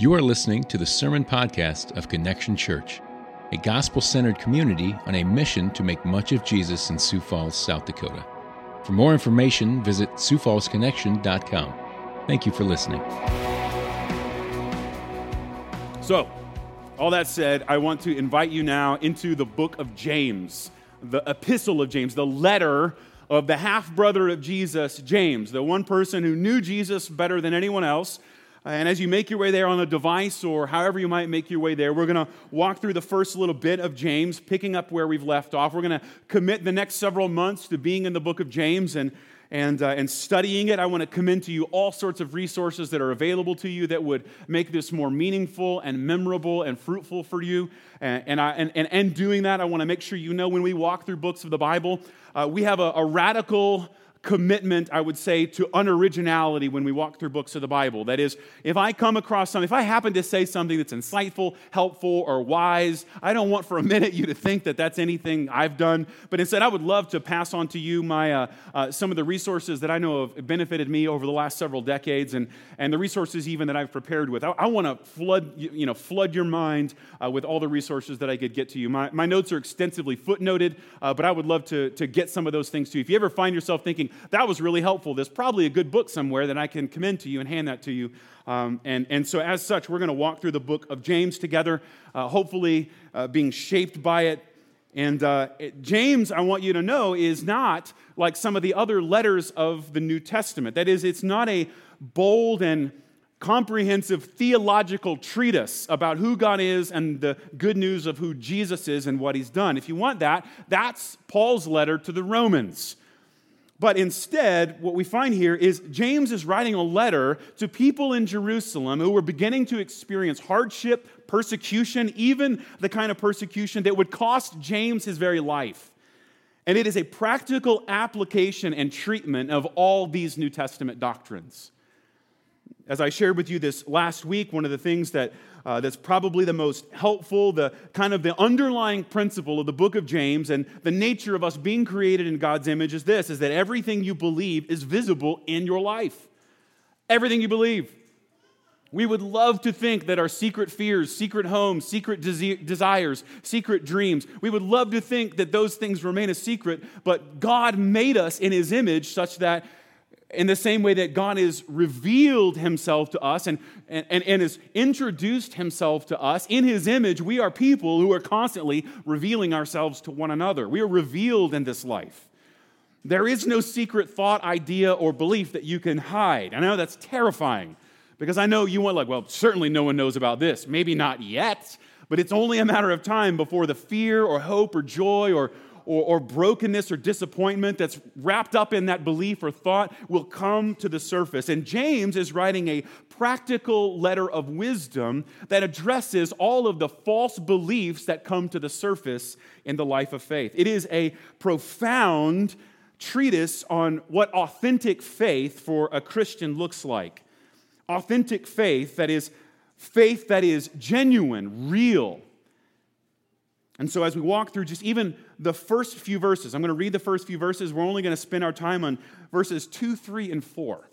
You are listening to the Sermon Podcast of Connection Church, a gospel centered community on a mission to make much of Jesus in Sioux Falls, South Dakota. For more information, visit SiouxFallsConnection.com. Thank you for listening. So, all that said, I want to invite you now into the book of James, the epistle of James, the letter of the half brother of Jesus, James, the one person who knew Jesus better than anyone else and as you make your way there on a device or however you might make your way there, we're going to walk through the first little bit of James, picking up where we've left off. We're going to commit the next several months to being in the book of James and, and, uh, and studying it. I want to commend to you all sorts of resources that are available to you that would make this more meaningful and memorable and fruitful for you. And, and, and, and, and doing that, I want to make sure you know when we walk through books of the Bible, uh, we have a, a radical commitment, I would say, to unoriginality when we walk through books of the Bible. That is, if I come across something, if I happen to say something that's insightful, helpful, or wise, I don't want for a minute you to think that that's anything I've done, but instead I would love to pass on to you my, uh, uh, some of the resources that I know have benefited me over the last several decades and, and the resources even that I've prepared with. I, I want to flood, you know, flood your mind uh, with all the resources that I could get to you. My, my notes are extensively footnoted, uh, but I would love to, to get some of those things to you. If you ever find yourself thinking, that was really helpful. There's probably a good book somewhere that I can commend to you and hand that to you. Um, and, and so, as such, we're going to walk through the book of James together, uh, hopefully uh, being shaped by it. And uh, James, I want you to know, is not like some of the other letters of the New Testament. That is, it's not a bold and comprehensive theological treatise about who God is and the good news of who Jesus is and what he's done. If you want that, that's Paul's letter to the Romans. But instead, what we find here is James is writing a letter to people in Jerusalem who were beginning to experience hardship, persecution, even the kind of persecution that would cost James his very life. And it is a practical application and treatment of all these New Testament doctrines. As I shared with you this last week, one of the things that uh, that's probably the most helpful, the kind of the underlying principle of the book of James and the nature of us being created in God's image is this is that everything you believe is visible in your life. Everything you believe. We would love to think that our secret fears, secret homes, secret desires, secret dreams, we would love to think that those things remain a secret, but God made us in His image such that in the same way that God has revealed himself to us and, and, and, has introduced himself to us in his image, we are people who are constantly revealing ourselves to one another. We are revealed in this life. There is no secret thought, idea, or belief that you can hide. I know that's terrifying because I know you want, like, well, certainly no one knows about this. Maybe not yet, but it's only a matter of time before the fear or hope or joy or, or, or brokenness or disappointment that's wrapped up in that belief or thought will come to the surface. And James is writing a practical letter of wisdom that addresses all of the false beliefs that come to the surface in the life of faith. It is a profound treatise on what authentic faith for a Christian looks like. Authentic faith, that is, faith that is genuine, real, and so, as we walk through just even the first few verses, I'm going to read the first few verses. We're only going to spend our time on verses 2, 3, and 4.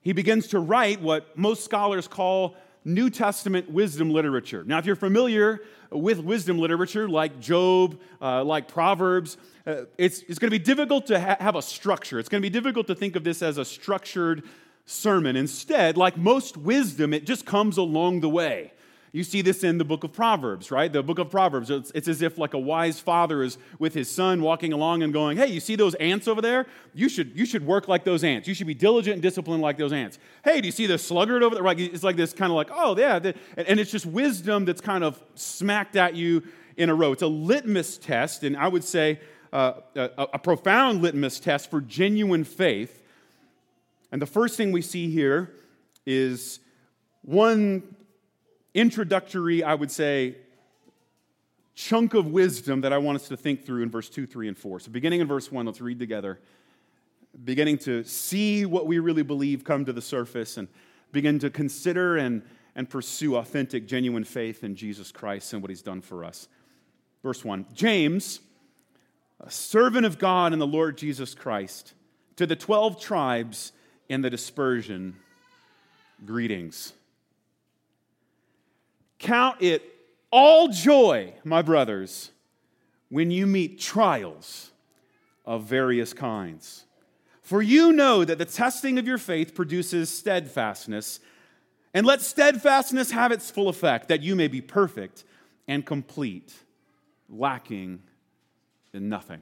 He begins to write what most scholars call New Testament wisdom literature. Now, if you're familiar with wisdom literature like Job, uh, like Proverbs, uh, it's, it's going to be difficult to ha- have a structure. It's going to be difficult to think of this as a structured sermon. Instead, like most wisdom, it just comes along the way. You see this in the book of Proverbs, right? The book of Proverbs, it's, it's, as if like a wise father is with his son walking along and going, Hey, you see those ants over there? You should, you should work like those ants. You should be diligent and disciplined like those ants. Hey, do you see the sluggard over there? Right? It's like this kind of like, Oh, yeah. And it's just wisdom that's kind of smacked at you in a row. It's a litmus test, and I would say uh, a, a profound litmus test for genuine faith. And the first thing we see here is one introductory, I would say, chunk of wisdom that I want us to think through in verse 2, 3, and 4. So, beginning in verse 1, let's read together. Beginning to see what we really believe come to the surface and begin to consider and, and pursue authentic, genuine faith in Jesus Christ and what he's done for us. Verse 1 James, a servant of God and the Lord Jesus Christ, to the 12 tribes in the dispersion, greetings. Count it all joy, my brothers, when you meet trials of various kinds. For you know that the testing of your faith produces steadfastness. And let steadfastness have its full effect, that you may be perfect and complete, lacking in nothing.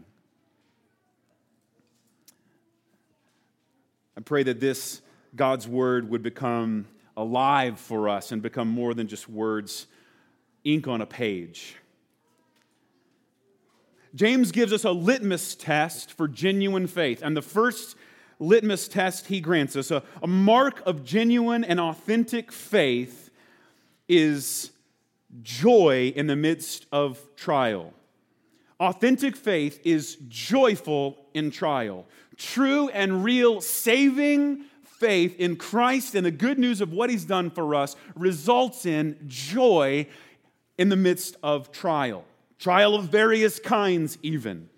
I pray that this God's word would become alive for us and become more than just words, ink on a page. James gives us a litmus test for genuine faith. And the first litmus test he grants us, a, a mark of genuine and authentic faith, is joy in the midst of trial. Authentic faith is joyful in trial. True and real saving faith in Christ and the good news of what he's done for us results in joy in the midst of trial. Trial of various kinds, even.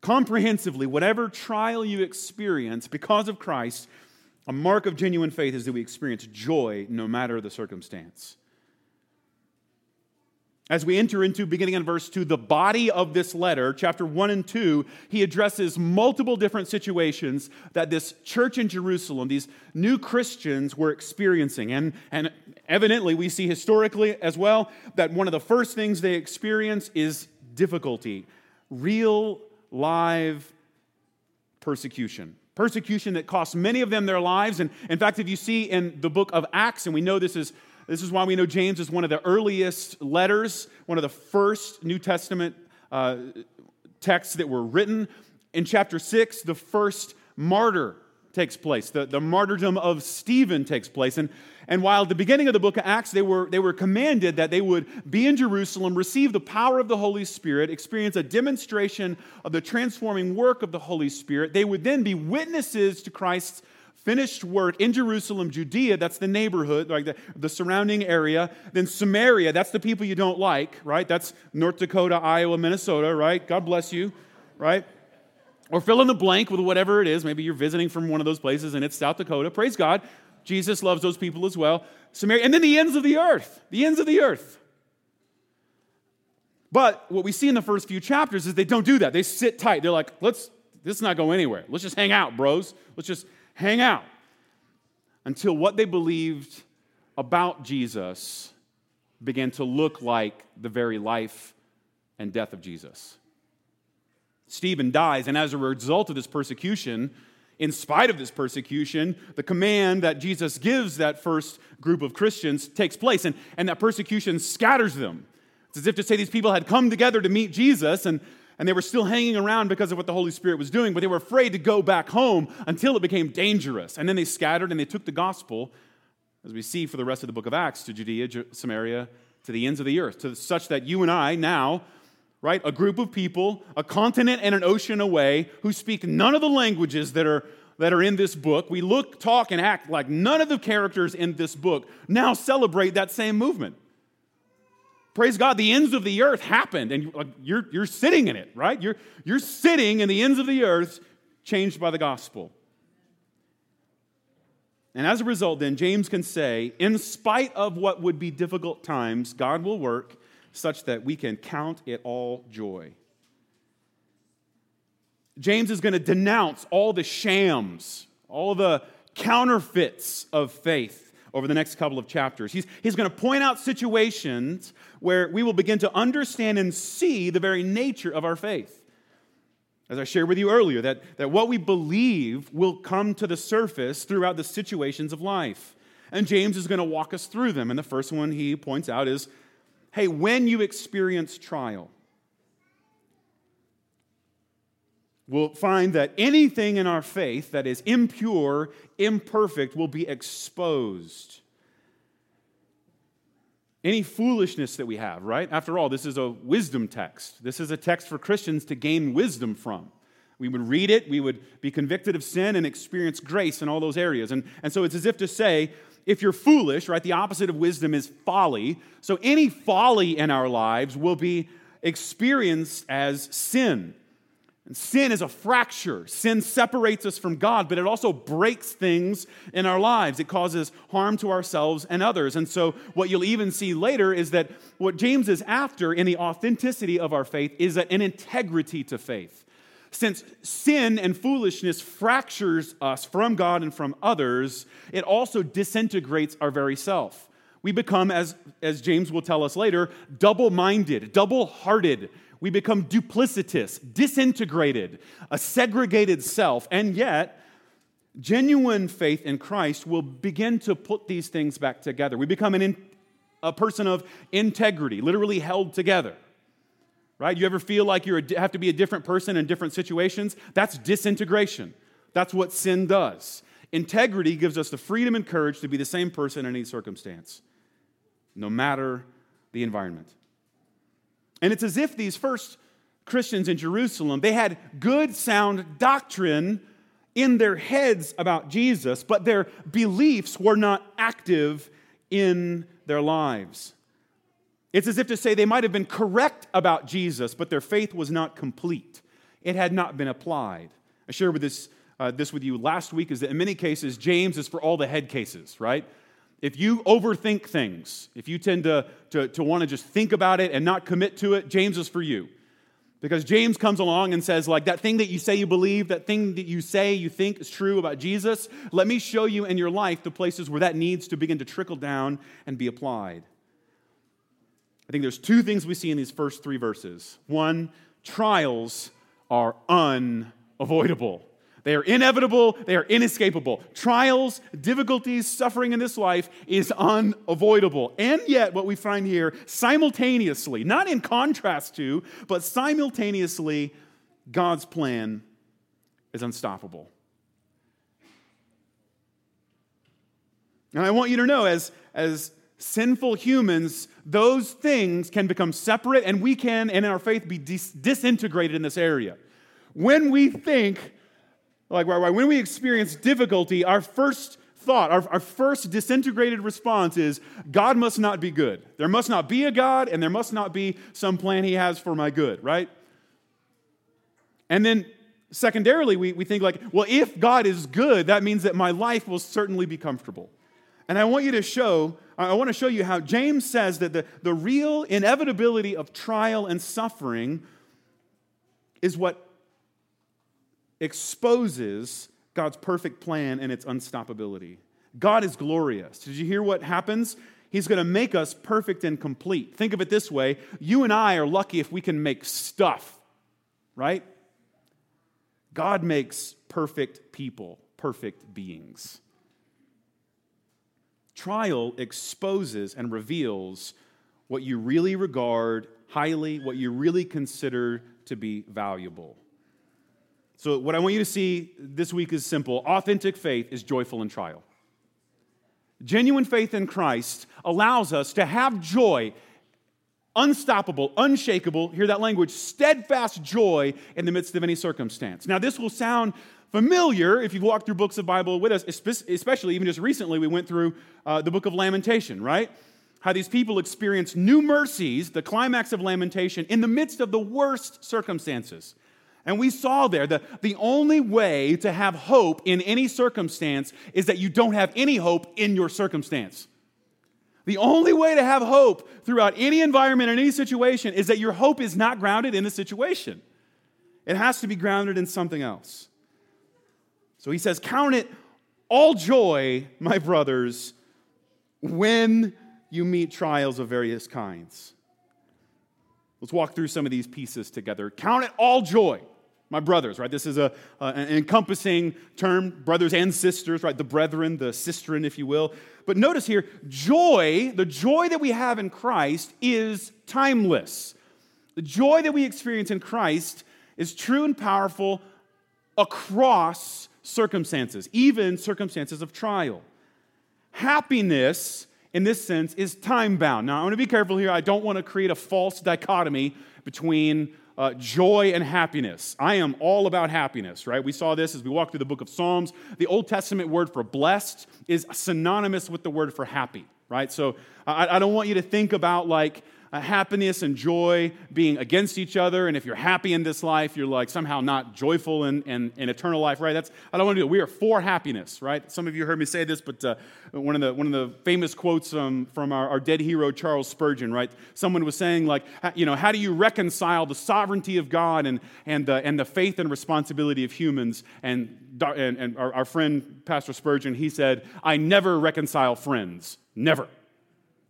Comprehensively, whatever trial you experience because of Christ, a mark of genuine faith is that we experience joy no matter the circumstance. As we enter into, beginning in verse 2, the body of this letter, chapter 1 and 2, he addresses multiple different situations that this church in Jerusalem, these new Christians, were experiencing. And, and evidently, we see historically as well that one of the first things they experience is difficulty, real, live persecution. Persecution that costs many of them their lives. And in fact, if you see in the book of Acts, and we know this is this is why we know James is one of the earliest letters, one of the first New Testament uh, texts that were written. In chapter 6, the first martyr takes place. The, the martyrdom of Stephen takes place. And, and while at the beginning of the book of Acts, they were, they were commanded that they would be in Jerusalem, receive the power of the Holy Spirit, experience a demonstration of the transforming work of the Holy Spirit, they would then be witnesses to Christ's finished work in Jerusalem, Judea, that's the neighborhood, like the, the surrounding area. Then Samaria, that's the people you don't like, right? That's North Dakota, Iowa, Minnesota, right? God bless you, right? Or fill in the blank with whatever it is. Maybe you're visiting from one of those places and it's South Dakota. Praise God. Jesus loves those people as well. Samaria, and then the ends of the earth, the ends of the earth. But what we see in the first few chapters is they don't do that. They sit tight. They're like, let's, this is not go anywhere. Let's just hang out, bros. Let's just hang out until what they believed about Jesus began to look like the very life and death of Jesus. Stephen dies, and as a result of this persecution, in spite of this persecution, the command that Jesus gives that first group of Christians takes place, and, and that persecution scatters them. It's as if to say these people had come together to meet Jesus, and and they were still hanging around because of what the Holy Spirit was doing, but they were afraid to go back home until it became dangerous. And then they scattered and they took the gospel, as we see for the rest of the book of Acts, to Judea, Samaria, to the ends of the earth, to such that you and I now, right, a group of people, a continent and an ocean away, who speak none of the languages that are that are in this book, we look, talk, and act like none of the characters in this book now celebrate that same movement. Praise God, the ends of the earth happened, and you're, you're sitting in it, right? You're, you're sitting in the ends of the earth changed by the gospel. And as a result, then, James can say, in spite of what would be difficult times, God will work such that we can count it all joy. James is going to denounce all the shams, all the counterfeits of faith over the next couple of chapters. He's, he's going to point out situations where we will begin to understand and see the very nature of our faith. As I shared with you earlier, that, that what we believe will come to the surface throughout the situations of life. And James is going to walk us through them. And the first one he points out is hey, when you experience trial, we'll find that anything in our faith that is impure, imperfect, will be exposed. Any foolishness that we have, right? After all, this is a wisdom text. This is a text for Christians to gain wisdom from. We would read it, we would be convicted of sin and experience grace in all those areas. And, and so it's as if to say, if you're foolish, right, the opposite of wisdom is folly. So any folly in our lives will be experienced as sin And sin is a fracture. Sin separates us from God, but it also breaks things in our lives. It causes harm to ourselves and others. And so, what you'll even see later is that what James is after in the authenticity of our faith is an integrity to faith. Since sin and foolishness fractures us from God and from others, it also disintegrates our very self. We become, as, as James will tell us later, double minded, double hearted we become duplicitous, disintegrated, a segregated self. And yet, genuine faith in Christ will begin to put these things back together. We become an in, a person of integrity, literally held together. Right? You ever feel like you have to be a different person in different situations? That's disintegration. That's what sin does. Integrity gives us the freedom and courage to be the same person in any circumstance, no matter the environment. And it's as if these first Christians in Jerusalem, they had good, sound doctrine in their heads about Jesus, but their beliefs were not active in their lives. It's as if to say they might have been correct about Jesus, but their faith was not complete. It had not been applied. I shared with this, uh, this with you last week is that in many cases, James is for all the head cases, right? If you overthink things, if you tend to, to, to want to just think about it and not commit to it, James is for you. Because James comes along and says, like, that thing that you say you believe, that thing that you say you think is true about Jesus, let me show you in your life the places where that needs to begin to trickle down and be applied. I think there's two things we see in these first three verses. One, trials are unavoidable. They are inevitable, they are inescapable. Trials, difficulties, suffering in this life is unavoidable. And yet, what we find here simultaneously, not in contrast to, but simultaneously, God's plan is unstoppable. And I want you to know, as, as sinful humans, those things can become separate, and we can, and in our faith, be dis- disintegrated in this area. When we think like, when we experience difficulty, our first thought, our, our first disintegrated response is God must not be good. There must not be a God, and there must not be some plan He has for my good, right? And then secondarily, we, we think, like, well, if God is good, that means that my life will certainly be comfortable. And I want you to show, I want to show you how James says that the, the real inevitability of trial and suffering is what exposes God's perfect plan and its unstoppability. God is glorious. Did you hear what happens? He's going to make us perfect and complete. Think of it this way you and I are lucky if we can make stuff, right? God makes perfect people, perfect beings. Trial exposes and reveals what you really regard highly, what you really consider to be valuable. So, what I want you to see this week is simple authentic faith is joyful in trial. Genuine faith in Christ allows us to have joy, unstoppable, unshakable, hear that language, steadfast joy in the midst of any circumstance. Now, this will sound familiar if you've walked through books of Bible with us, especially even just recently, we went through uh, the book of Lamentation, right? How these people experience new mercies, the climax of lamentation, in the midst of the worst circumstances. And we saw there that the only way to have hope in any circumstance is that you don't have any hope in your circumstance. The only way to have hope throughout any environment or any situation is that your hope is not grounded in the situation. It has to be grounded in something else. So he says, Count it all joy, my brothers, when you meet trials of various kinds. Let's walk through some of these pieces together. Count it all joy my brothers, right? This is a, uh, an encompassing term, brothers and sisters, right? The brethren, the sistren, if you will. But notice here, joy, the joy that we have in Christ is timeless. The joy that we experience in Christ is true and powerful across circumstances, even circumstances of trial. Happiness, in this sense, is time bound. Now, I want to be careful here. I don't want to create a false dichotomy between uh, joy and happiness. I am all about happiness, right? We saw this as we walked through the book of Psalms. The Old Testament word for blessed is synonymous with the word for happy, right? So I, I don't want you to think about like, happiness and joy being against each other. And if you're happy in this life, you're like somehow not joyful in, in, in eternal life, right? That's, I don't want to do it. We are for happiness, right? Some of you heard me say this, but uh, one, of the, one of the famous quotes um, from our, our dead hero, Charles Spurgeon, right? Someone was saying, like, you know, how do you reconcile the sovereignty of God and, and, the, and the faith and responsibility of humans? And, and, and our, our friend, Pastor Spurgeon, he said, I never reconcile friends. Never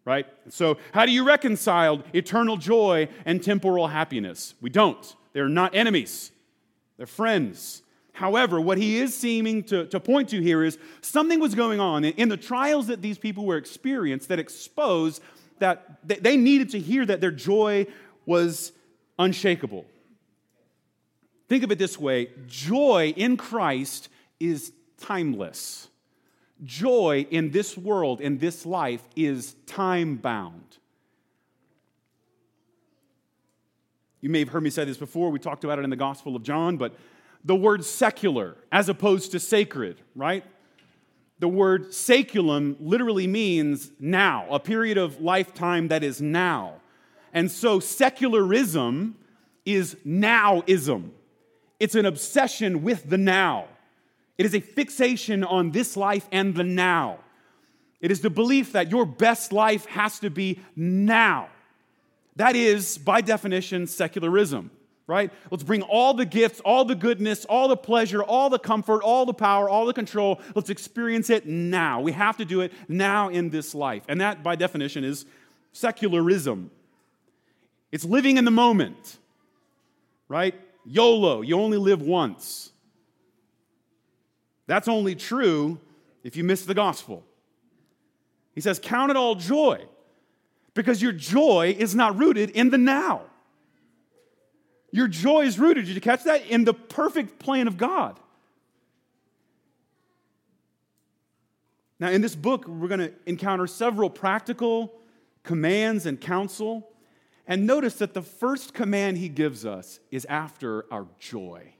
right? So, how do you reconcile eternal joy and temporal happiness? We don't. They're not enemies, they're friends. However, what he is seeming to, to point to here is something was going on in the trials that these people were experiencing that exposed that they needed to hear that their joy was unshakable. Think of it this way joy in Christ is timeless joy in this world, in this life, is time bound. You may have heard me say this before. We talked about it in the Gospel of John, but the word secular as opposed to sacred, right? The word saeculum literally means now, a period of lifetime that is now. And so secularism is nowism. It's an obsession with the now. It is a fixation on this life and the now. It is the belief that your best life has to be now. That is, by definition, secularism, right? Let's bring all the gifts, all the goodness, all the pleasure, all the comfort, all the power, all the control. Let's experience it now. We have to do it now in this life. And that, by definition, is secularism. It's living in the moment, right? YOLO, you only live once. That's only true if you miss the gospel. He says, Count it all joy because your joy is not rooted in the now. Your joy is rooted, did you catch that? In the perfect plan of God. Now, in this book, we're going to encounter several practical commands and counsel. And notice that the first command he gives us is after our joy.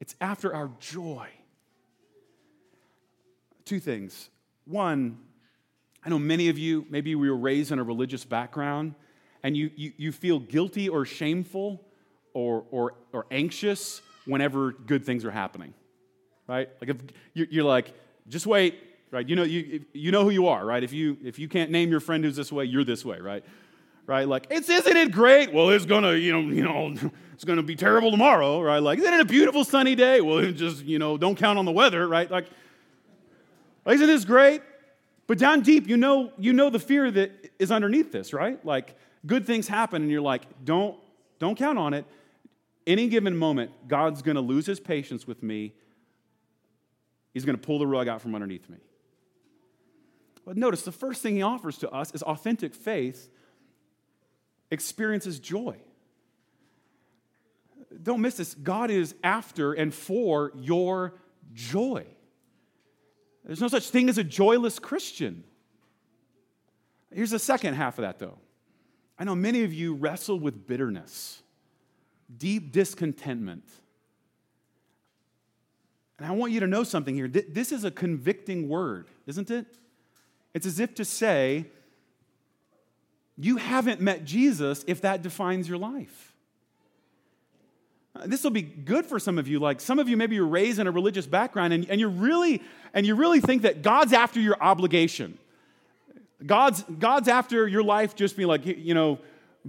It's after our joy two things. One, I know many of you, maybe we were raised in a religious background, and you, you, you feel guilty or shameful or, or, or anxious whenever good things are happening, right? Like if you're, like, just wait, right? You know, you, you know who you are, right? If you, if you can't name your friend who's this way, you're this way, right? Right? Like, it's, isn't it great? Well, it's gonna, you know, you know, it's gonna be terrible tomorrow, right? Like, isn't it a beautiful sunny day? Well, just, you know, don't count on the weather, right? Like, isn't this great? But down deep, you know, you know the fear that is underneath this, right? Like good things happen, and you're like, don't, don't count on it. Any given moment, God's gonna lose his patience with me. He's gonna pull the rug out from underneath me. But notice the first thing he offers to us is authentic faith experiences joy. Don't miss this. God is after and for your joy. There's no such thing as a joyless Christian. Here's the second half of that, though. I know many of you wrestle with bitterness, deep discontentment. And I want you to know something here. This is a convicting word, isn't it? It's as if to say, you haven't met Jesus if that defines your life. Uh, this will be good for some of you. Like some of you, maybe you're raised in a religious background and, and, you really, and you really think that God's after your obligation. God's, God's after your life just being like, you know,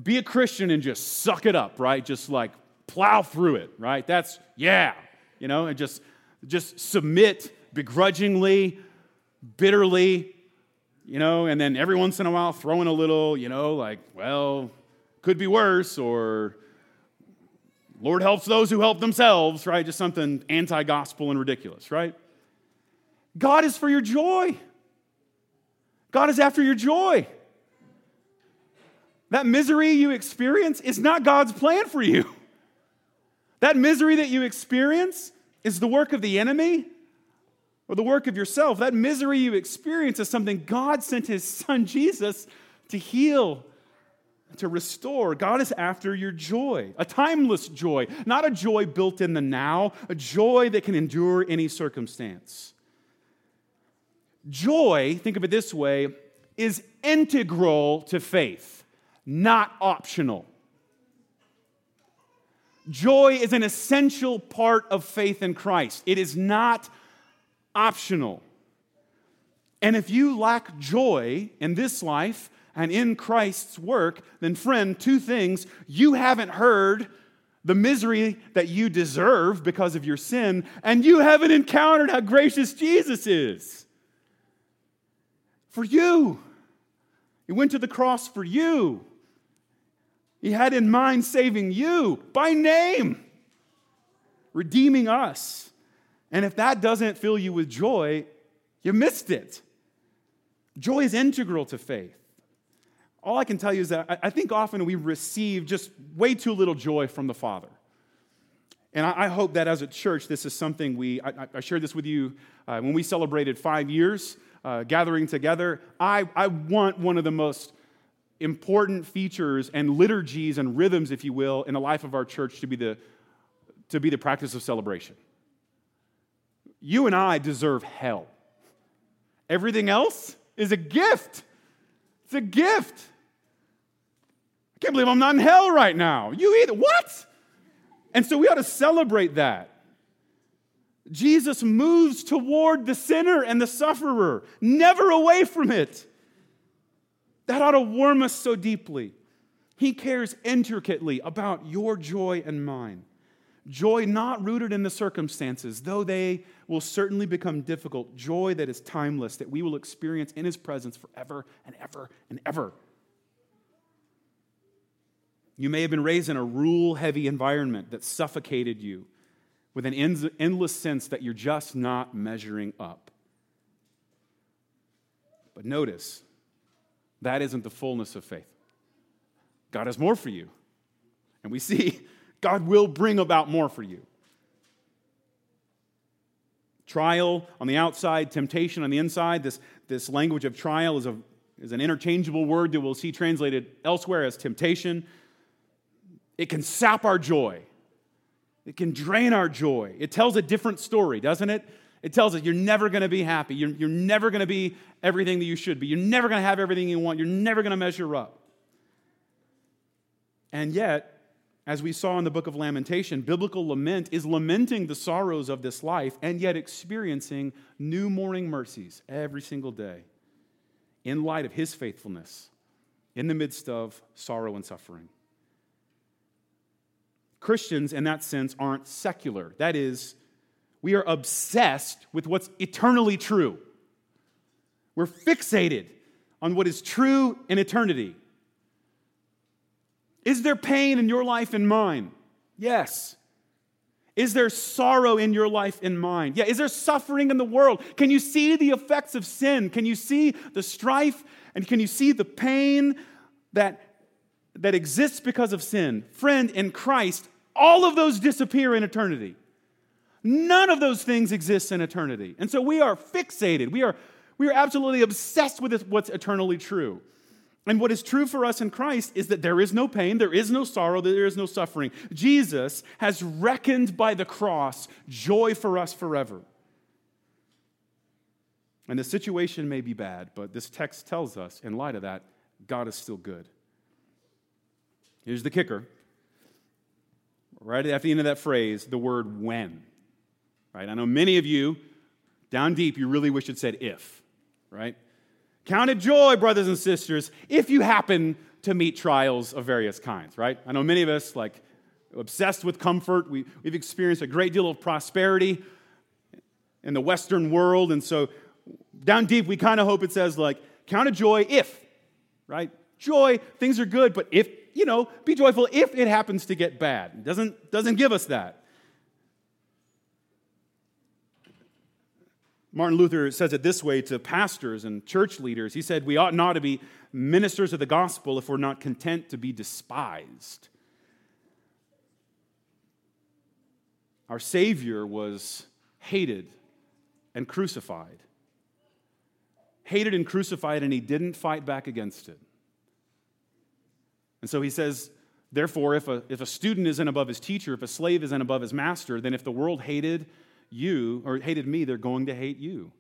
be a Christian and just suck it up, right? Just like plow through it, right? That's, yeah, you know, and just, just submit begrudgingly, bitterly, you know, and then every once in a while throw in a little, you know, like, well, could be worse or, Lord helps those who help themselves, right? Just something anti gospel and ridiculous, right? God is for your joy. God is after your joy. That misery you experience is not God's plan for you. That misery that you experience is the work of the enemy or the work of yourself. That misery you experience is something God sent his son Jesus to heal to restore. God is after your joy, a timeless joy, not a joy built in the now, a joy that can endure any circumstance. Joy, think of it this way, is integral to faith, not optional. Joy is an essential part of faith in Christ, it is not optional. And if you lack joy in this life and in Christ's work, then, friend, two things. You haven't heard the misery that you deserve because of your sin, and you haven't encountered how gracious Jesus is. For you, He went to the cross for you. He had in mind saving you by name, redeeming us. And if that doesn't fill you with joy, you missed it. Joy is integral to faith. All I can tell you is that I think often we receive just way too little joy from the Father. And I hope that as a church, this is something we, I, shared this with you uh, when we celebrated five years uh, gathering together. I, I want one of the most important features and liturgies and rhythms, if you will, in the life of our church to be the, to be the practice of celebration. You and I deserve hell. Everything else is a gift. It's a gift. I can't believe I'm not in hell right now. You either. What? And so we ought to celebrate that. Jesus moves toward the sinner and the sufferer, never away from it. That ought to warm us so deeply. He cares intricately about your joy and mine. Joy not rooted in the circumstances, though they will certainly become difficult. Joy that is timeless, that we will experience in His presence forever and ever and ever. You may have been raised in a rule heavy environment that suffocated you with an endless sense that you're just not measuring up. But notice, that isn't the fullness of faith. God has more for you. And we see God will bring about more for you. Trial on the outside, temptation on the inside. This, this language of trial is, a, is an interchangeable word that we'll see translated elsewhere as temptation. It can sap our joy, it can drain our joy. It tells a different story, doesn't it? It tells us you're never going to be happy. You're, you're never going to be everything that you should be. You're never going to have everything you want. You're never going to measure up. And yet, as we saw in the book of Lamentation, biblical lament is lamenting the sorrows of this life and yet experiencing new morning mercies every single day in light of his faithfulness in the midst of sorrow and suffering. Christians, in that sense, aren't secular. That is, we are obsessed with what's eternally true. We're fixated on what is true in eternity. Is there pain in your life and mine? Yes. Is there sorrow in your life and mine? Yeah. Is there suffering in the world? Can you see the effects of sin? Can you see the strife and can you see the pain that, that exists because of sin? Friend, in Christ, all of those disappear in eternity. None of those things exist in eternity. And so we are fixated. We are, we are absolutely obsessed with what's eternally true. And what is true for us in Christ is that there is no pain, there is no sorrow, there is no suffering. Jesus has reckoned by the cross joy for us forever. And the situation may be bad, but this text tells us, in light of that, God is still good. Here's the kicker. Right at the end of that phrase, the word when. Right? I know many of you, down deep, you really wish it said if, right? Count it joy, brothers and sisters, if you happen to meet trials of various kinds, right? I know many of us, like, obsessed with comfort. We, we've experienced a great deal of prosperity in the Western world. And so, down deep, we kind of hope it says, like, count it joy if, right? Joy, things are good, but if, you know, be joyful if it happens to get bad. It doesn't, doesn't give us that. Martin Luther says it this way to pastors and church leaders. He said, We ought not to be ministers of the gospel if we're not content to be despised. Our Savior was hated and crucified. Hated and crucified, and he didn't fight back against it. And so he says, therefore, if a, if a student isn't above his teacher, if a slave isn't above his master, then if the world hated you or hated me, they're going to hate you.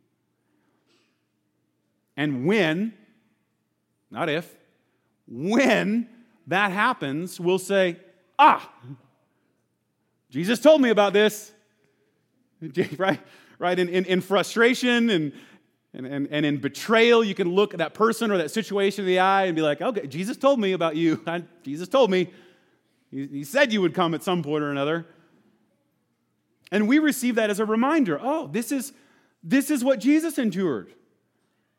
And when, not if, when that happens, we'll say, Ah, Jesus told me about this. Right? Right? In, in, in frustration and, and, and, and in betrayal, you can look at that person or that situation in the eye and be like, okay, Jesus told me about you. I, Jesus told me. He, he said you would come at some point or another. And we receive that as a reminder. Oh, this is, this is what Jesus endured.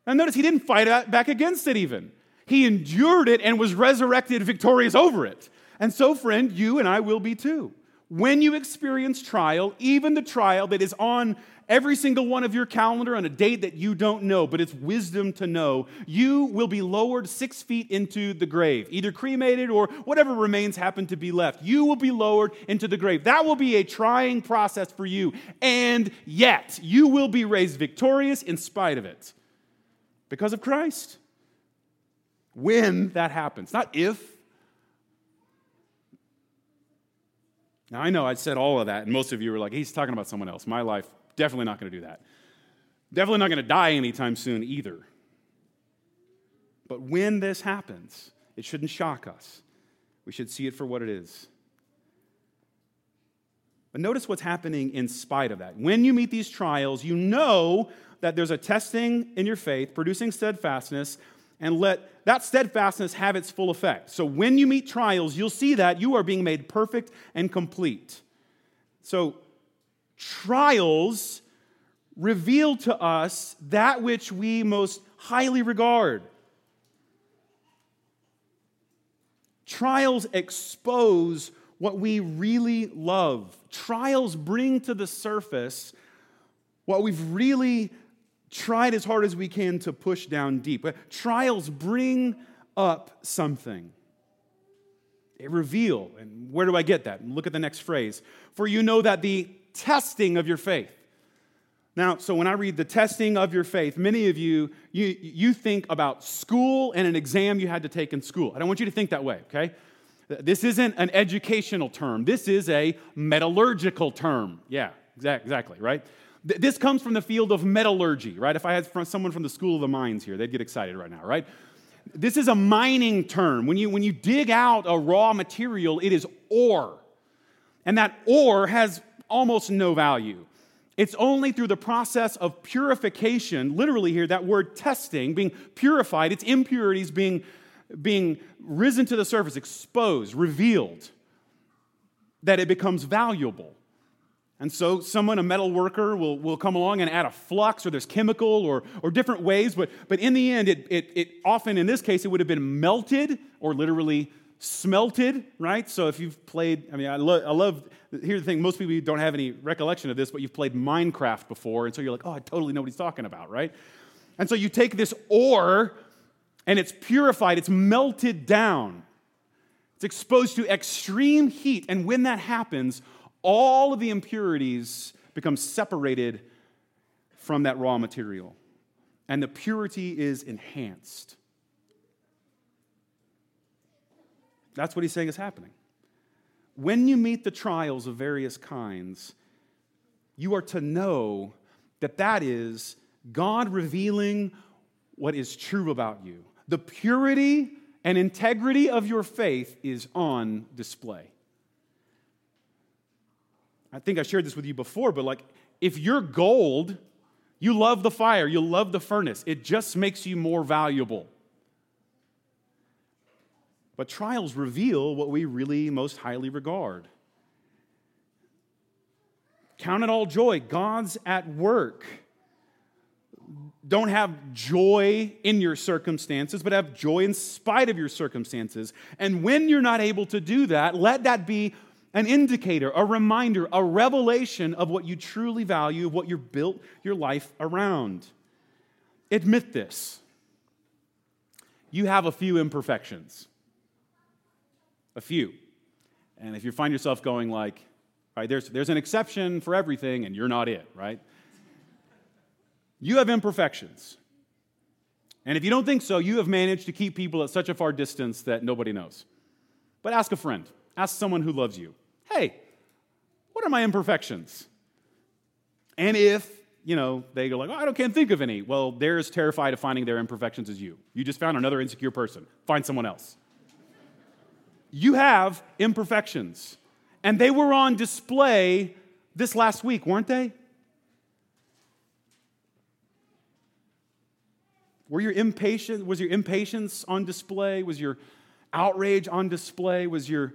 And notice he didn't fight back against it even. He endured it and was resurrected victorious over it. And so, friend, you and I will be too. When you experience trial, even the trial that is on every single one of your calendar on a date that you don't know, but it's wisdom to know, you will be lowered six feet into the grave, either cremated or whatever remains happen to be left. You will be lowered into the grave. That will be a trying process for you. And yet, you will be raised victorious in spite of it because of Christ. When that happens, not if. Now, I know I said all of that, and most of you were like, he's talking about someone else. My life, definitely not going to do that. Definitely not going to die anytime soon either. But when this happens, it shouldn't shock us. We should see it for what it is. But notice what's happening in spite of that. When you meet these trials, you know that there's a testing in your faith, producing steadfastness, and let that steadfastness have its full effect. So when you meet trials, you'll see that you are being made perfect and complete. So trials reveal to us that which we most highly regard. Trials expose what we really love. Trials bring to the surface what we've really tried as hard as we can to push down deep. Trials bring up something. They reveal. And where do I get that? Look at the next phrase. For you know that the testing of your faith. Now, so when I read the testing of your faith, many of you, you, you think about school and an exam you had to take in school. I don't want you to think that way, okay? This isn't an educational term. This is a metallurgical term. Yeah, exactly, right? This comes from the field of metallurgy, right? If I had someone from the School of the Mines here, they'd get excited right now, right? This is a mining term. When you, when you dig out a raw material, it is ore. And that ore has almost no value. It's only through the process of purification, literally here, that word testing, being purified, its impurities being, being risen to the surface, exposed, revealed, that it becomes valuable. And so, someone, a metal worker, will, will come along and add a flux, or there's chemical, or, or different ways, but, but in the end, it, it, it often, in this case, it would have been melted or literally smelted, right? So, if you've played, I mean, I, lo- I love, here's the thing most people don't have any recollection of this, but you've played Minecraft before, and so you're like, oh, I totally know what he's talking about, right? And so, you take this ore, and it's purified, it's melted down, it's exposed to extreme heat, and when that happens, all of the impurities become separated from that raw material, and the purity is enhanced. That's what he's saying is happening. When you meet the trials of various kinds, you are to know that that is God revealing what is true about you. The purity and integrity of your faith is on display. I think I shared this with you before, but like if you're gold, you love the fire, you love the furnace. It just makes you more valuable. But trials reveal what we really most highly regard. Count it all joy. God's at work. Don't have joy in your circumstances, but have joy in spite of your circumstances. And when you're not able to do that, let that be an indicator, a reminder, a revelation of what you truly value, of what you built your life around. Admit this. You have a few imperfections. A few. And if you find yourself going like, right, there's, there's an exception for everything and you're not it, right? You have imperfections. And if you don't think so, you have managed to keep people at such a far distance that nobody knows. But ask a friend. Ask someone who loves you, hey, what are my imperfections? And if, you know, they go like, oh, I don't, can't think of any, well, they're as terrified of finding their imperfections as you. You just found another insecure person. Find someone else. You have imperfections. And they were on display this last week, weren't they? Were your impatience, was your impatience on display? Was your outrage on display? Was your,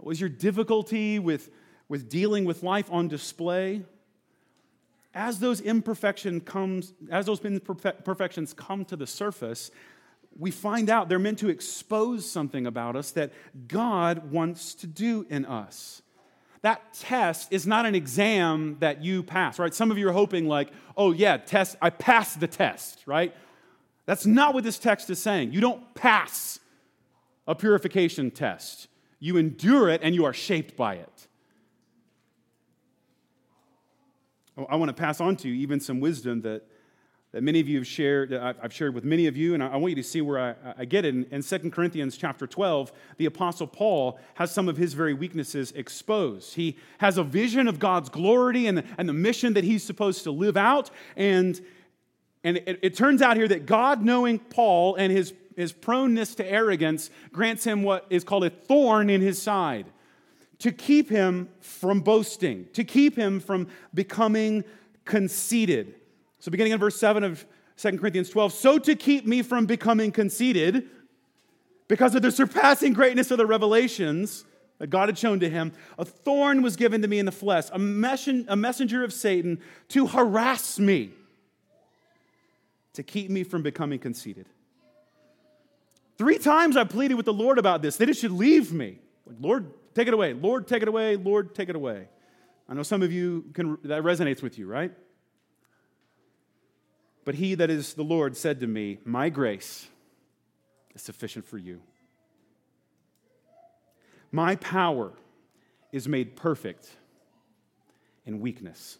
was your difficulty with, with dealing with life on display? As those imperfection comes, as those imperfections come to the surface, we find out they're meant to expose something about us that God wants to do in us. That test is not an exam that you pass, right? Some of you are hoping, like, oh, yeah, test, I passed the test, right? That's not what this text is saying. You don't pass a purification test, you endure it and you are shaped by it. Oh, I want to pass on to you even some wisdom that that many of you have shared, I've shared with many of you, and I want you to see where I, I get it. In, in 2 Corinthians chapter 12, the Apostle Paul has some of his very weaknesses exposed. He has a vision of God's glory and, and the mission that he's supposed to live out. And, and it, it turns out here that God, knowing Paul and his, his proneness to arrogance, grants him what is called a thorn in his side to keep him from boasting, to keep him from becoming conceited. So, beginning in verse 7 of 2 Corinthians 12, so to keep me from becoming conceited, because of the surpassing greatness of the revelations that God had shown to him, a thorn was given to me in the flesh, a, messen- a messenger of Satan to harass me, to keep me from becoming conceited. Three times I pleaded with the Lord about this, that it should leave me. Lord, take it away. Lord, take it away. Lord, take it away. I know some of you can, that resonates with you, right? But he that is the Lord said to me, My grace is sufficient for you. My power is made perfect in weakness.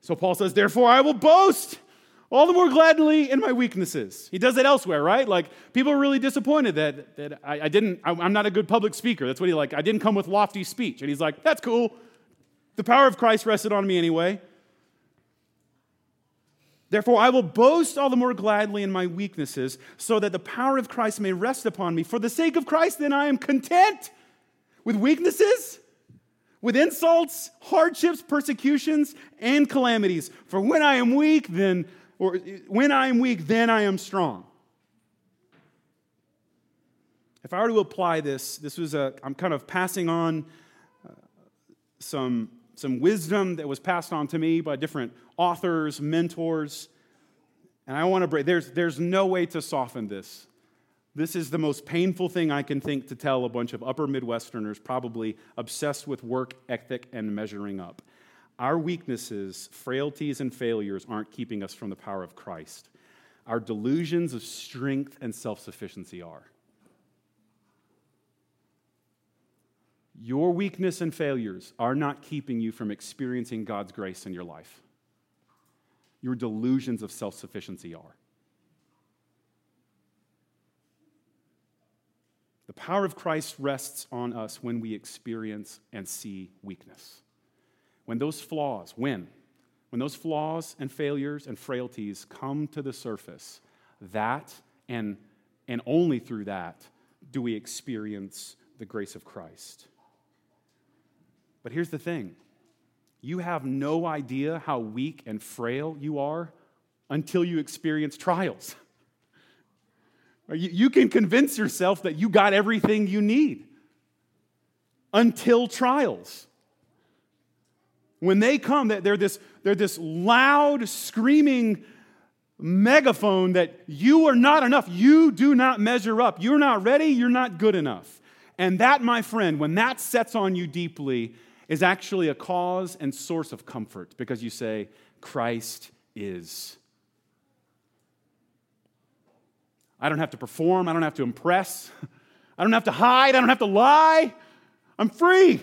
So Paul says, Therefore I will boast all the more gladly in my weaknesses. He does it elsewhere, right? Like people are really disappointed that, that I, I didn't, I, I'm not a good public speaker. That's what he like. I didn't come with lofty speech. And he's like, That's cool. The power of Christ rested on me anyway. Therefore, I will boast all the more gladly in my weaknesses, so that the power of Christ may rest upon me. For the sake of Christ, then I am content with weaknesses, with insults, hardships, persecutions, and calamities. For when I am weak, then, or when I am weak, then I am strong. If I were to apply this, this was a, I'm kind of passing on uh, some some wisdom that was passed on to me by different authors, mentors. And I want to break, there's, there's no way to soften this. This is the most painful thing I can think to tell a bunch of upper Midwesterners, probably obsessed with work ethic and measuring up. Our weaknesses, frailties, and failures aren't keeping us from the power of Christ. Our delusions of strength and self sufficiency are. Your weakness and failures are not keeping you from experiencing God's grace in your life. Your delusions of self sufficiency are. The power of Christ rests on us when we experience and see weakness. When those flaws, when? When those flaws and failures and frailties come to the surface, that and, and only through that do we experience the grace of Christ. But here's the thing you have no idea how weak and frail you are until you experience trials. You can convince yourself that you got everything you need until trials. When they come, they're this, they're this loud, screaming megaphone that you are not enough. You do not measure up. You're not ready. You're not good enough. And that, my friend, when that sets on you deeply, is actually a cause and source of comfort because you say, Christ is. I don't have to perform, I don't have to impress, I don't have to hide, I don't have to lie. I'm free.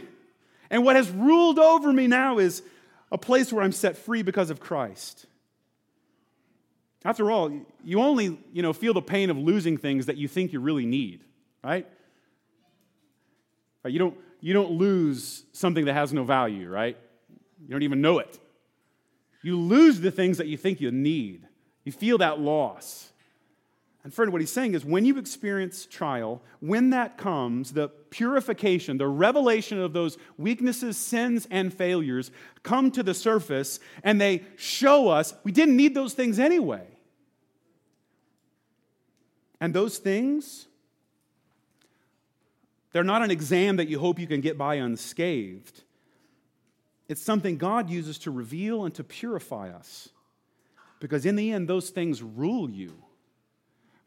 And what has ruled over me now is a place where I'm set free because of Christ. After all, you only you know, feel the pain of losing things that you think you really need, right? You don't, you don't lose something that has no value, right? You don't even know it. You lose the things that you think you need. You feel that loss. And friend, what he's saying is when you experience trial, when that comes, the purification, the revelation of those weaknesses, sins, and failures come to the surface and they show us we didn't need those things anyway. And those things, they're not an exam that you hope you can get by unscathed. It's something God uses to reveal and to purify us. Because in the end, those things rule you.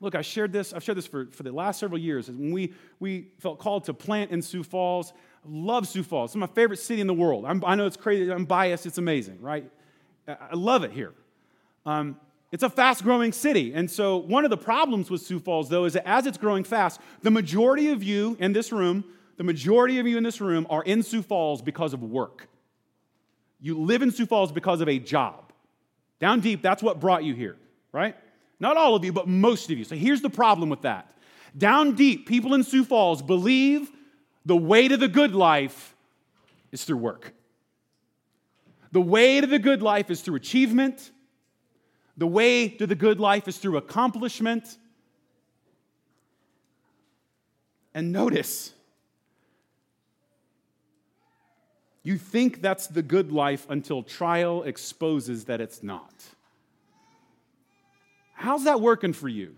Look, I shared this, I've shared this for, for the last several years. When we, we felt called to plant in Sioux Falls, love Sioux Falls. It's my favorite city in the world. I'm, i know it's crazy, I'm biased, it's amazing, right? I love it here. Um, it's a fast growing city. And so, one of the problems with Sioux Falls, though, is that as it's growing fast, the majority of you in this room, the majority of you in this room are in Sioux Falls because of work. You live in Sioux Falls because of a job. Down deep, that's what brought you here, right? Not all of you, but most of you. So here's the problem with that. Down deep, people in Sioux Falls believe the way to the good life is through work. The way to the good life is through achievement. The way to the good life is through accomplishment. And notice, you think that's the good life until trial exposes that it's not. How's that working for you?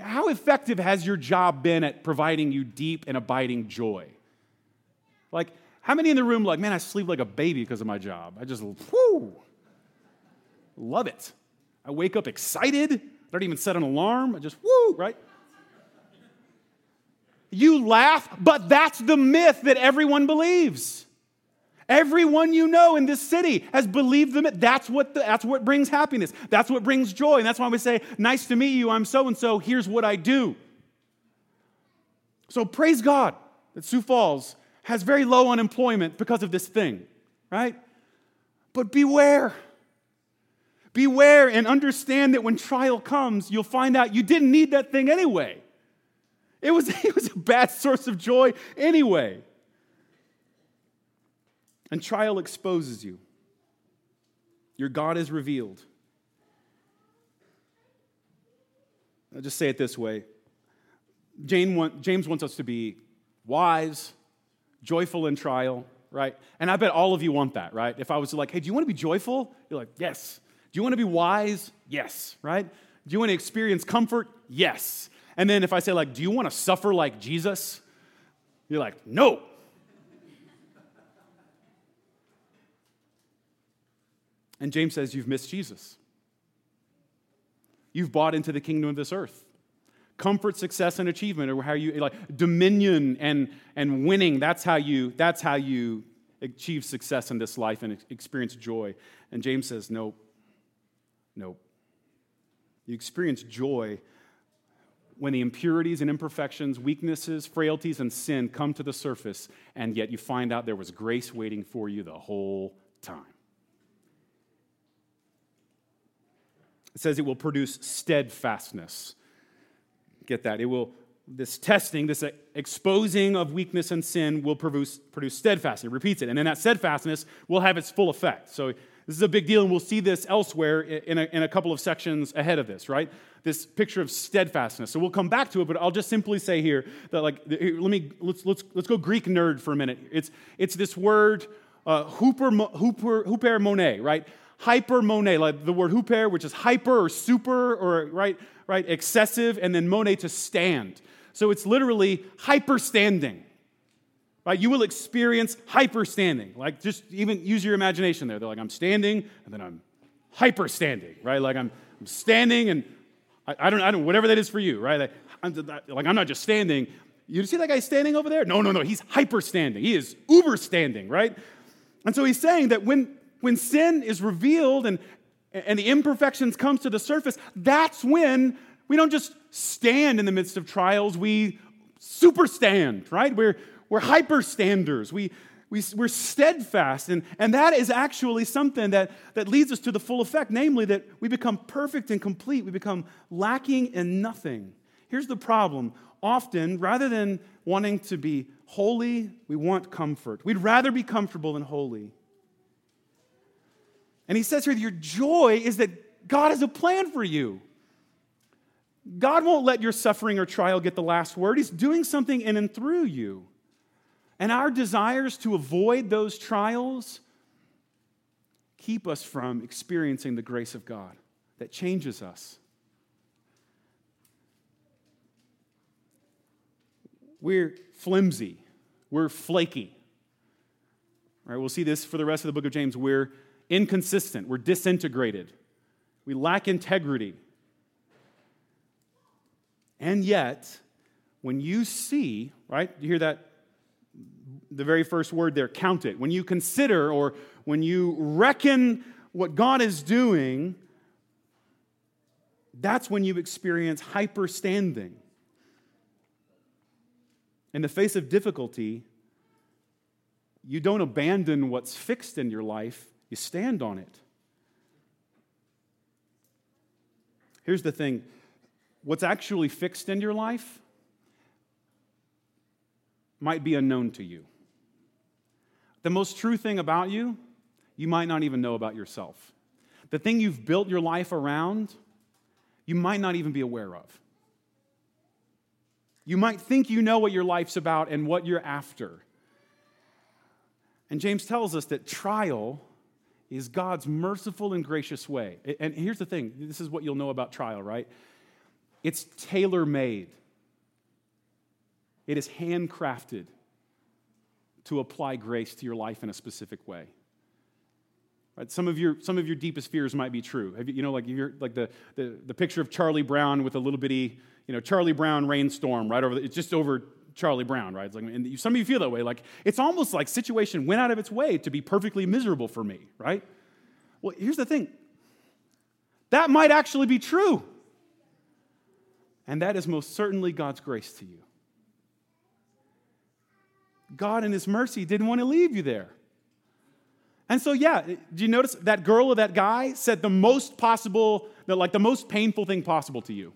How effective has your job been at providing you deep and abiding joy? Like, how many in the room like, man, I sleep like a baby because of my job? I just, whoo, love it. I wake up excited. I don't even set an alarm. I just, whoo, right? You laugh, but that's the myth that everyone believes. Everyone you know in this city has believed them. That's what, the, that's what brings happiness. That's what brings joy. And that's why we say, Nice to meet you. I'm so and so. Here's what I do. So praise God that Sioux Falls has very low unemployment because of this thing, right? But beware. Beware and understand that when trial comes, you'll find out you didn't need that thing anyway. It was, it was a bad source of joy anyway. And trial exposes you. Your God is revealed. I'll just say it this way James wants us to be wise, joyful in trial, right? And I bet all of you want that, right? If I was like, hey, do you want to be joyful? You're like, yes. Do you want to be wise? Yes, right? Do you want to experience comfort? Yes. And then if I say, like, do you want to suffer like Jesus? You're like, no. And James says, You've missed Jesus. You've bought into the kingdom of this earth. Comfort, success, and achievement or how you like dominion and, and winning. That's how you that's how you achieve success in this life and experience joy. And James says, Nope. Nope. You experience joy when the impurities and imperfections, weaknesses, frailties, and sin come to the surface, and yet you find out there was grace waiting for you the whole time. It says it will produce steadfastness. Get that? It will, this testing, this exposing of weakness and sin will produce, produce steadfastness. It repeats it. And then that steadfastness will have its full effect. So this is a big deal, and we'll see this elsewhere in a, in a couple of sections ahead of this, right? This picture of steadfastness. So we'll come back to it, but I'll just simply say here that, like, let me, let's, let's, let's go Greek nerd for a minute. It's, it's this word, uh, hooper, hooper, hupermone, right? hypermone, like the word huper, which is hyper or super or right, right, excessive, and then mone to stand. So it's literally hyper standing. Right? You will experience hyper standing. Like just even use your imagination there. They're like, I'm standing, and then I'm hyper standing, right? Like I'm, I'm standing and I, I, don't, I don't, whatever that is for you, right? Like I'm, like I'm not just standing. You see that guy standing over there? No, no, no. He's hyper standing. He is uber standing, right? And so he's saying that when when sin is revealed and, and the imperfections comes to the surface, that's when we don't just stand in the midst of trials, we super stand, right? We're, we're hyper standers. We, we, we're steadfast. And, and that is actually something that, that leads us to the full effect, namely that we become perfect and complete. We become lacking in nothing. Here's the problem. Often, rather than wanting to be holy, we want comfort. We'd rather be comfortable than holy. And he says here, your joy is that God has a plan for you. God won't let your suffering or trial get the last word. He's doing something in and through you. And our desires to avoid those trials keep us from experiencing the grace of God that changes us. We're flimsy, we're flaky. All right, we'll see this for the rest of the book of James. We're inconsistent, we're disintegrated, we lack integrity. And yet, when you see, right, you hear that the very first word there, count it. When you consider or when you reckon what God is doing, that's when you experience hyper standing. In the face of difficulty, you don't abandon what's fixed in your life, you stand on it. Here's the thing what's actually fixed in your life might be unknown to you. The most true thing about you, you might not even know about yourself. The thing you've built your life around, you might not even be aware of. You might think you know what your life's about and what you're after. And James tells us that trial is God's merciful and gracious way. And here's the thing this is what you'll know about trial, right? It's tailor made, it is handcrafted to apply grace to your life in a specific way. Right? Some, of your, some of your deepest fears might be true. You, you know, like, you're, like the, the, the picture of Charlie Brown with a little bitty, you know, Charlie Brown rainstorm right over, the, it's just over Charlie Brown, right? It's like, and some of you feel that way. Like, it's almost like situation went out of its way to be perfectly miserable for me, right? Well, here's the thing that might actually be true. And that is most certainly God's grace to you. God, in His mercy, didn't want to leave you there. And so, yeah, do you notice that girl or that guy said the most possible, like the most painful thing possible to you?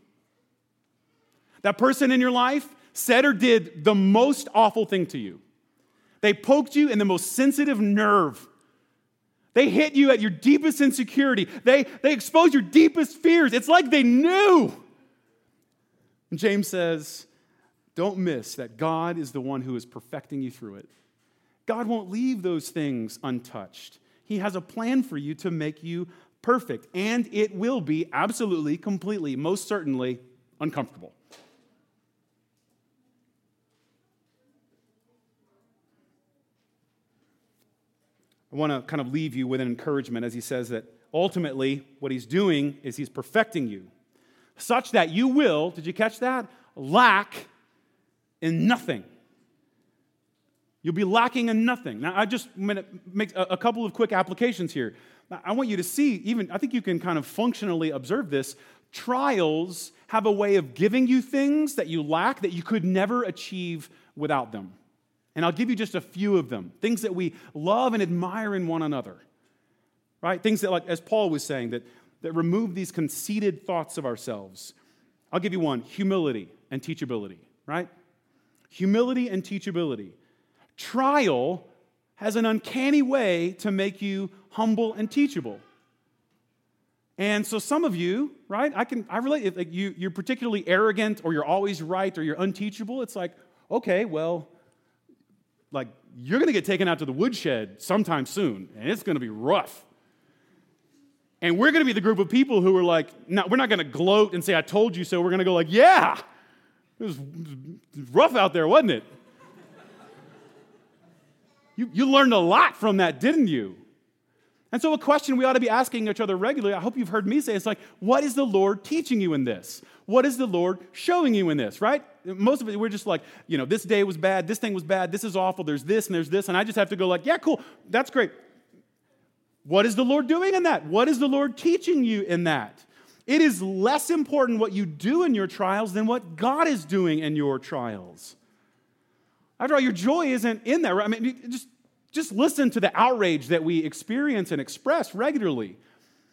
That person in your life said or did the most awful thing to you. They poked you in the most sensitive nerve. They hit you at your deepest insecurity. They, they exposed your deepest fears. It's like they knew. And James says, don't miss that God is the one who is perfecting you through it. God won't leave those things untouched. He has a plan for you to make you perfect, and it will be absolutely, completely, most certainly uncomfortable. I want to kind of leave you with an encouragement as he says that ultimately what he's doing is he's perfecting you such that you will, did you catch that? Lack in nothing. You'll be lacking in nothing. Now, I just make a couple of quick applications here. I want you to see, even, I think you can kind of functionally observe this. Trials have a way of giving you things that you lack that you could never achieve without them. And I'll give you just a few of them things that we love and admire in one another, right? Things that, like, as Paul was saying, that, that remove these conceited thoughts of ourselves. I'll give you one humility and teachability, right? Humility and teachability. Trial has an uncanny way to make you humble and teachable. And so some of you, right, I can I relate if like you, you're particularly arrogant or you're always right or you're unteachable, it's like, okay, well, like you're going to get taken out to the woodshed sometime soon, and it's going to be rough. And we're going to be the group of people who are like, no, we're not going to gloat and say, I told you so. We're going to go like, yeah, it was rough out there, wasn't it? you, you learned a lot from that, didn't you? And so, a question we ought to be asking each other regularly, I hope you've heard me say, it's like, what is the Lord teaching you in this? What is the Lord showing you in this, right? Most of it, we're just like, you know, this day was bad, this thing was bad, this is awful, there's this and there's this, and I just have to go like, yeah, cool, that's great. What is the Lord doing in that? What is the Lord teaching you in that? It is less important what you do in your trials than what God is doing in your trials. After all, your joy isn't in that. Right? I mean, just, just listen to the outrage that we experience and express regularly.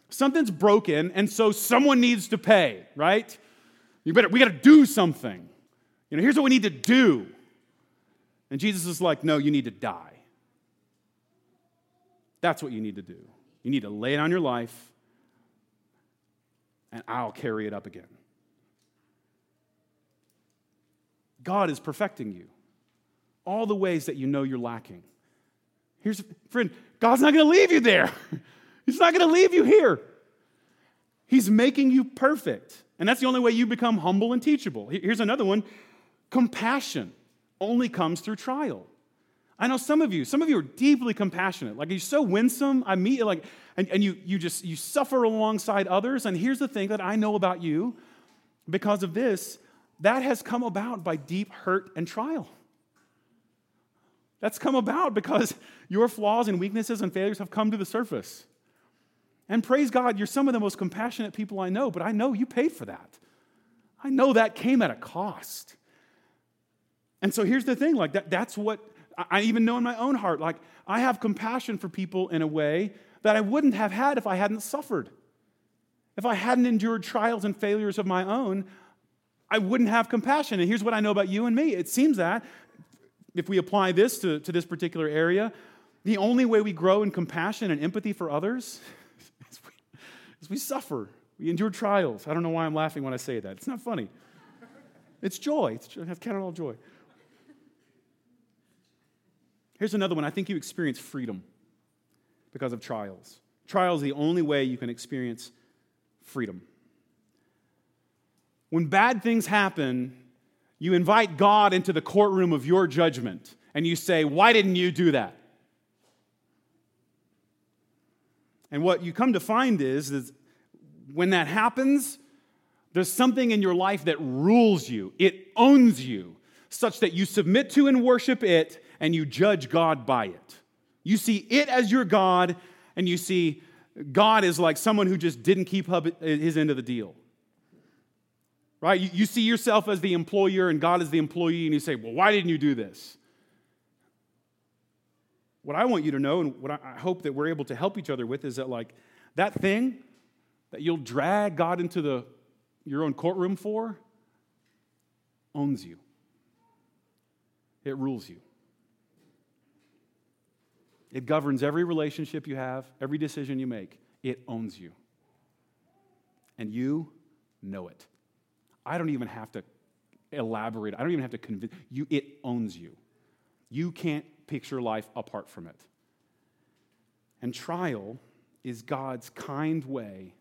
Something's broken, and so someone needs to pay, right? You better, we got to do something. You know, here's what we need to do. And Jesus is like, no, you need to die. That's what you need to do. You need to lay on your life, and I'll carry it up again. God is perfecting you. All the ways that you know you're lacking. Here's, a friend, God's not going to leave you there. He's not going to leave you here. He's making you perfect. And that's the only way you become humble and teachable. Here's another one compassion only comes through trial. I know some of you, some of you are deeply compassionate. Like you're so winsome. I meet you like, and, and you you just you suffer alongside others. And here's the thing that I know about you because of this, that has come about by deep hurt and trial. That's come about because your flaws and weaknesses and failures have come to the surface. And praise God, you're some of the most compassionate people I know, but I know you paid for that. I know that came at a cost. And so here's the thing like that, that's what I even know in my own heart. Like, I have compassion for people in a way that I wouldn't have had if I hadn't suffered. If I hadn't endured trials and failures of my own, I wouldn't have compassion. And here's what I know about you and me it seems that if we apply this to, to this particular area, the only way we grow in compassion and empathy for others is we, is we suffer. We endure trials. I don't know why I'm laughing when I say that. It's not funny. It's joy. It's, I've all joy. Here's another one. I think you experience freedom because of trials. Trials is the only way you can experience freedom. When bad things happen, you invite God into the courtroom of your judgment and you say, Why didn't you do that? And what you come to find is, is when that happens, there's something in your life that rules you, it owns you, such that you submit to and worship it and you judge God by it. You see it as your God, and you see God as like someone who just didn't keep his end of the deal. Right? You, you see yourself as the employer and God as the employee, and you say, Well, why didn't you do this? What I want you to know, and what I hope that we're able to help each other with, is that like that thing that you'll drag God into the, your own courtroom for owns you. It rules you. It governs every relationship you have, every decision you make. It owns you. And you know it. I don't even have to elaborate. I don't even have to convince you. It owns you. You can't picture life apart from it. And trial is God's kind way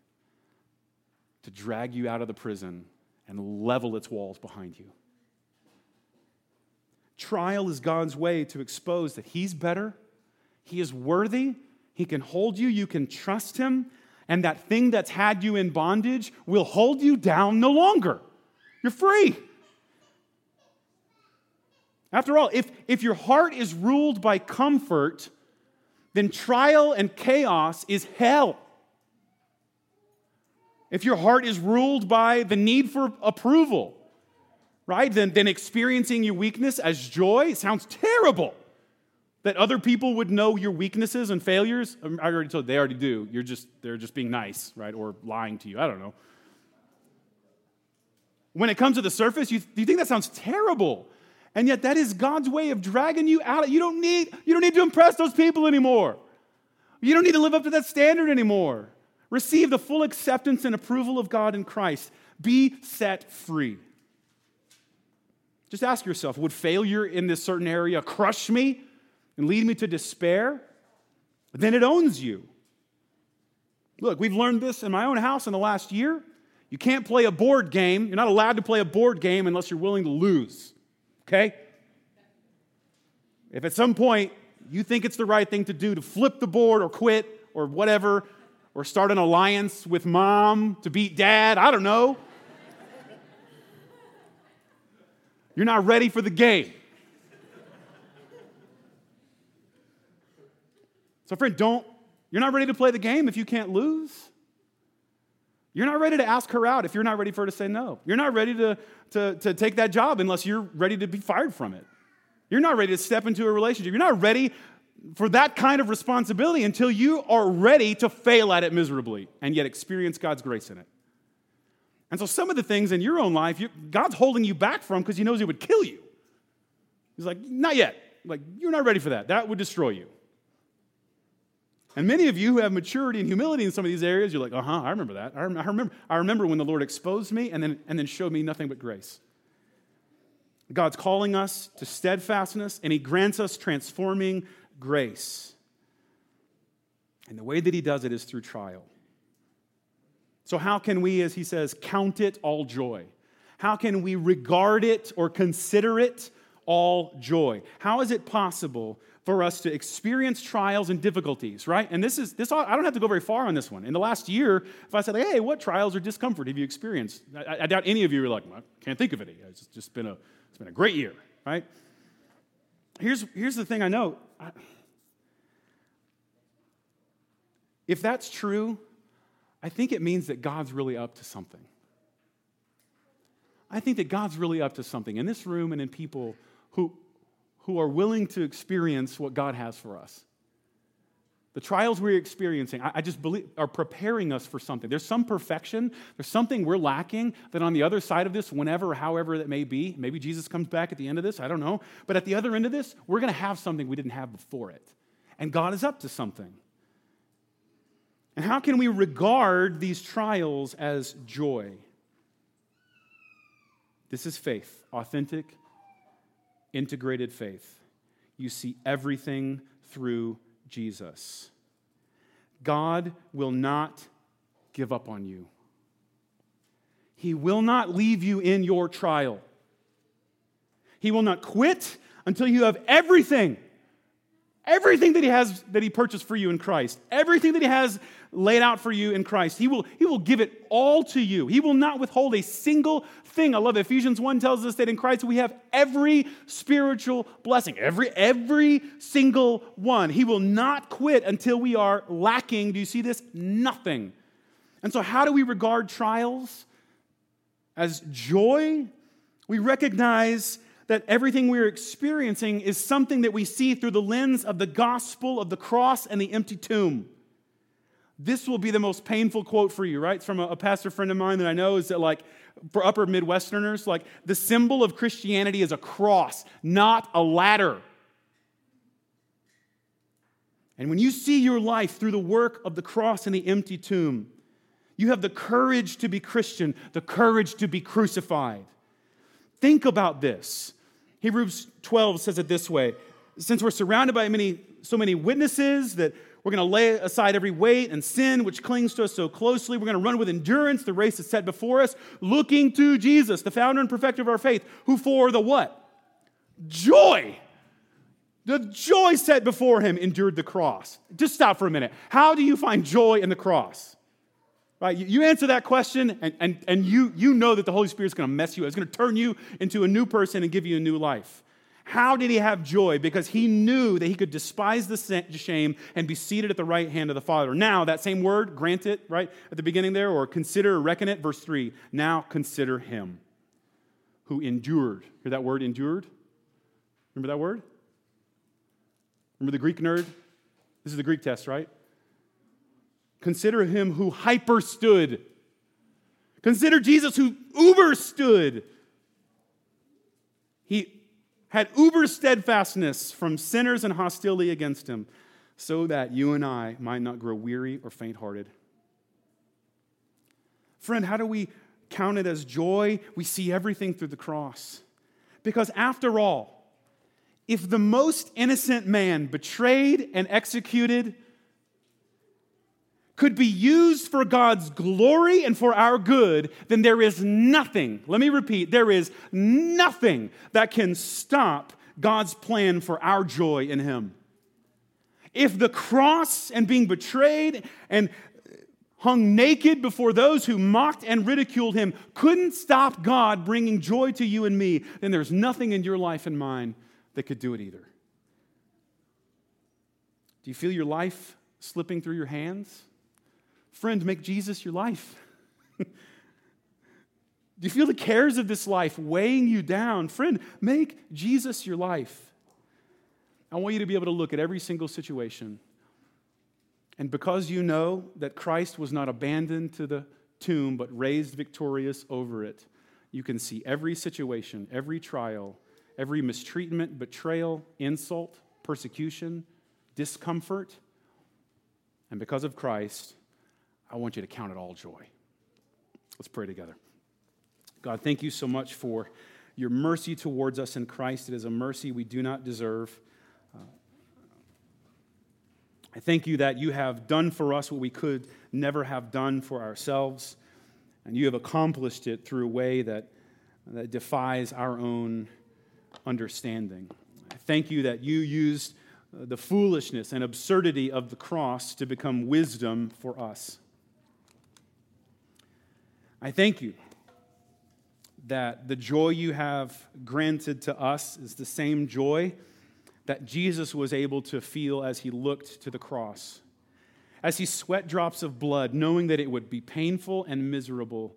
to drag you out of the prison and level its walls behind you. Trial is God's way to expose that He's better he is worthy. He can hold you. You can trust him. And that thing that's had you in bondage will hold you down no longer. You're free. After all, if, if your heart is ruled by comfort, then trial and chaos is hell. If your heart is ruled by the need for approval, right, then, then experiencing your weakness as joy sounds terrible. That other people would know your weaknesses and failures? Um, I already told you, they already do. You're just they're just being nice, right? Or lying to you. I don't know. When it comes to the surface, you, you think that sounds terrible. And yet that is God's way of dragging you out. You don't need you don't need to impress those people anymore. You don't need to live up to that standard anymore. Receive the full acceptance and approval of God in Christ. Be set free. Just ask yourself would failure in this certain area crush me? And lead me to despair, then it owns you. Look, we've learned this in my own house in the last year. You can't play a board game. You're not allowed to play a board game unless you're willing to lose. Okay? If at some point you think it's the right thing to do to flip the board or quit or whatever, or start an alliance with mom to beat dad, I don't know. You're not ready for the game. So, friend, don't, you're not ready to play the game if you can't lose. You're not ready to ask her out if you're not ready for her to say no. You're not ready to, to, to take that job unless you're ready to be fired from it. You're not ready to step into a relationship. You're not ready for that kind of responsibility until you are ready to fail at it miserably and yet experience God's grace in it. And so, some of the things in your own life, God's holding you back from because He knows He would kill you. He's like, not yet. Like, you're not ready for that. That would destroy you. And many of you who have maturity and humility in some of these areas, you're like, uh huh, I remember that. I remember, I remember when the Lord exposed me and then, and then showed me nothing but grace. God's calling us to steadfastness, and He grants us transforming grace. And the way that He does it is through trial. So, how can we, as He says, count it all joy? How can we regard it or consider it all joy? How is it possible for us to experience trials and difficulties, right? And this is this. I don't have to go very far on this one. In the last year, if I said, "Hey, what trials or discomfort have you experienced?" I, I doubt any of you are like, "I can't think of any." It's just been a it's been a great year, right? Here's here's the thing I know. If that's true, I think it means that God's really up to something. I think that God's really up to something in this room and in people who, who are willing to experience what God has for us. The trials we're experiencing, I, just believe, are preparing us for something. There's some perfection, there's something we're lacking that on the other side of this, whenever, however that may be, maybe Jesus comes back at the end of this, I don't know. But at the other end of this, we're going to have something we didn't have before it. And God is up to something. And how can we regard these trials as joy? This is faith, authentic, integrated faith. You see everything through Jesus. God will not give up on you. He will not leave you in your trial. He will not quit until you have everything everything that he has that he purchased for you in Christ, everything that he has laid out for you in Christ, he will, he will give it all to you. He will not withhold a single thing. I love Ephesians 1 tells us that in Christ we have every spiritual blessing, every, every single one. He will not quit until we are lacking. Do you see this? Nothing. And so, how do we regard trials? As joy? We recognize that everything we're experiencing is something that we see through the lens of the gospel of the cross and the empty tomb. This will be the most painful quote for you, right? It's from a, a pastor friend of mine that I know is that, like, for upper Midwesterners, like, the symbol of Christianity is a cross, not a ladder. And when you see your life through the work of the cross and the empty tomb, you have the courage to be Christian, the courage to be crucified. Think about this. Hebrews 12 says it this way Since we're surrounded by many, so many witnesses that we're going to lay aside every weight and sin which clings to us so closely. We're going to run with endurance the race that's set before us, looking to Jesus, the founder and perfecter of our faith, who for the what? Joy. The joy set before him endured the cross. Just stop for a minute. How do you find joy in the cross? Right? You answer that question, and, and, and you, you know that the Holy Spirit is going to mess you. It's going to turn you into a new person and give you a new life. How did he have joy? Because he knew that he could despise the shame and be seated at the right hand of the Father. Now, that same word, grant it, right, at the beginning there, or consider reckon it, verse 3. Now consider him who endured. Hear that word, endured? Remember that word? Remember the Greek nerd? This is the Greek test, right? Consider him who hyperstood. Consider Jesus who uberstood. He had uber steadfastness from sinners and hostility against him, so that you and I might not grow weary or faint hearted. Friend, how do we count it as joy? We see everything through the cross. Because after all, if the most innocent man betrayed and executed could be used for God's glory and for our good, then there is nothing, let me repeat, there is nothing that can stop God's plan for our joy in Him. If the cross and being betrayed and hung naked before those who mocked and ridiculed him couldn't stop God bringing joy to you and me, then there's nothing in your life and mine that could do it either. Do you feel your life slipping through your hands? Friend, make Jesus your life. Do you feel the cares of this life weighing you down? Friend, make Jesus your life. I want you to be able to look at every single situation. And because you know that Christ was not abandoned to the tomb, but raised victorious over it, you can see every situation, every trial, every mistreatment, betrayal, insult, persecution, discomfort. And because of Christ, I want you to count it all joy. Let's pray together. God, thank you so much for your mercy towards us in Christ. It is a mercy we do not deserve. Uh, I thank you that you have done for us what we could never have done for ourselves, and you have accomplished it through a way that, that defies our own understanding. I thank you that you used the foolishness and absurdity of the cross to become wisdom for us. I thank you that the joy you have granted to us is the same joy that Jesus was able to feel as he looked to the cross. As he sweat drops of blood, knowing that it would be painful and miserable,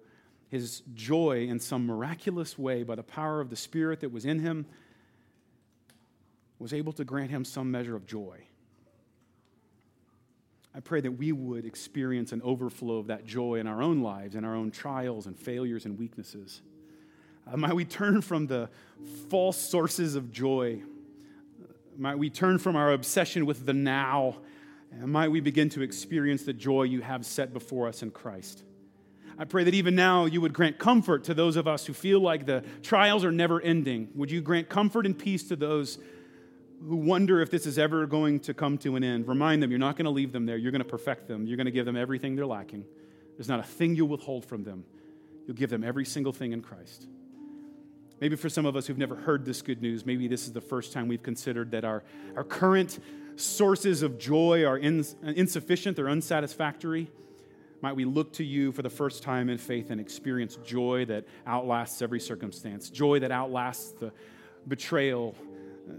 his joy in some miraculous way, by the power of the Spirit that was in him, was able to grant him some measure of joy. I pray that we would experience an overflow of that joy in our own lives, in our own trials and failures and weaknesses. Uh, might we turn from the false sources of joy? Might we turn from our obsession with the now? And might we begin to experience the joy you have set before us in Christ? I pray that even now you would grant comfort to those of us who feel like the trials are never ending. Would you grant comfort and peace to those who wonder if this is ever going to come to an end? Remind them you're not going to leave them there. You're going to perfect them. You're going to give them everything they're lacking. There's not a thing you'll withhold from them. You'll give them every single thing in Christ. Maybe for some of us who've never heard this good news, maybe this is the first time we've considered that our, our current sources of joy are in, insufficient, they're unsatisfactory. Might we look to you for the first time in faith and experience joy that outlasts every circumstance, joy that outlasts the betrayal, uh,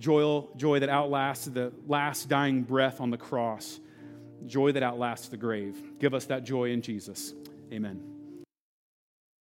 joy, joy that outlasts the last dying breath on the cross, joy that outlasts the grave. Give us that joy in Jesus. Amen.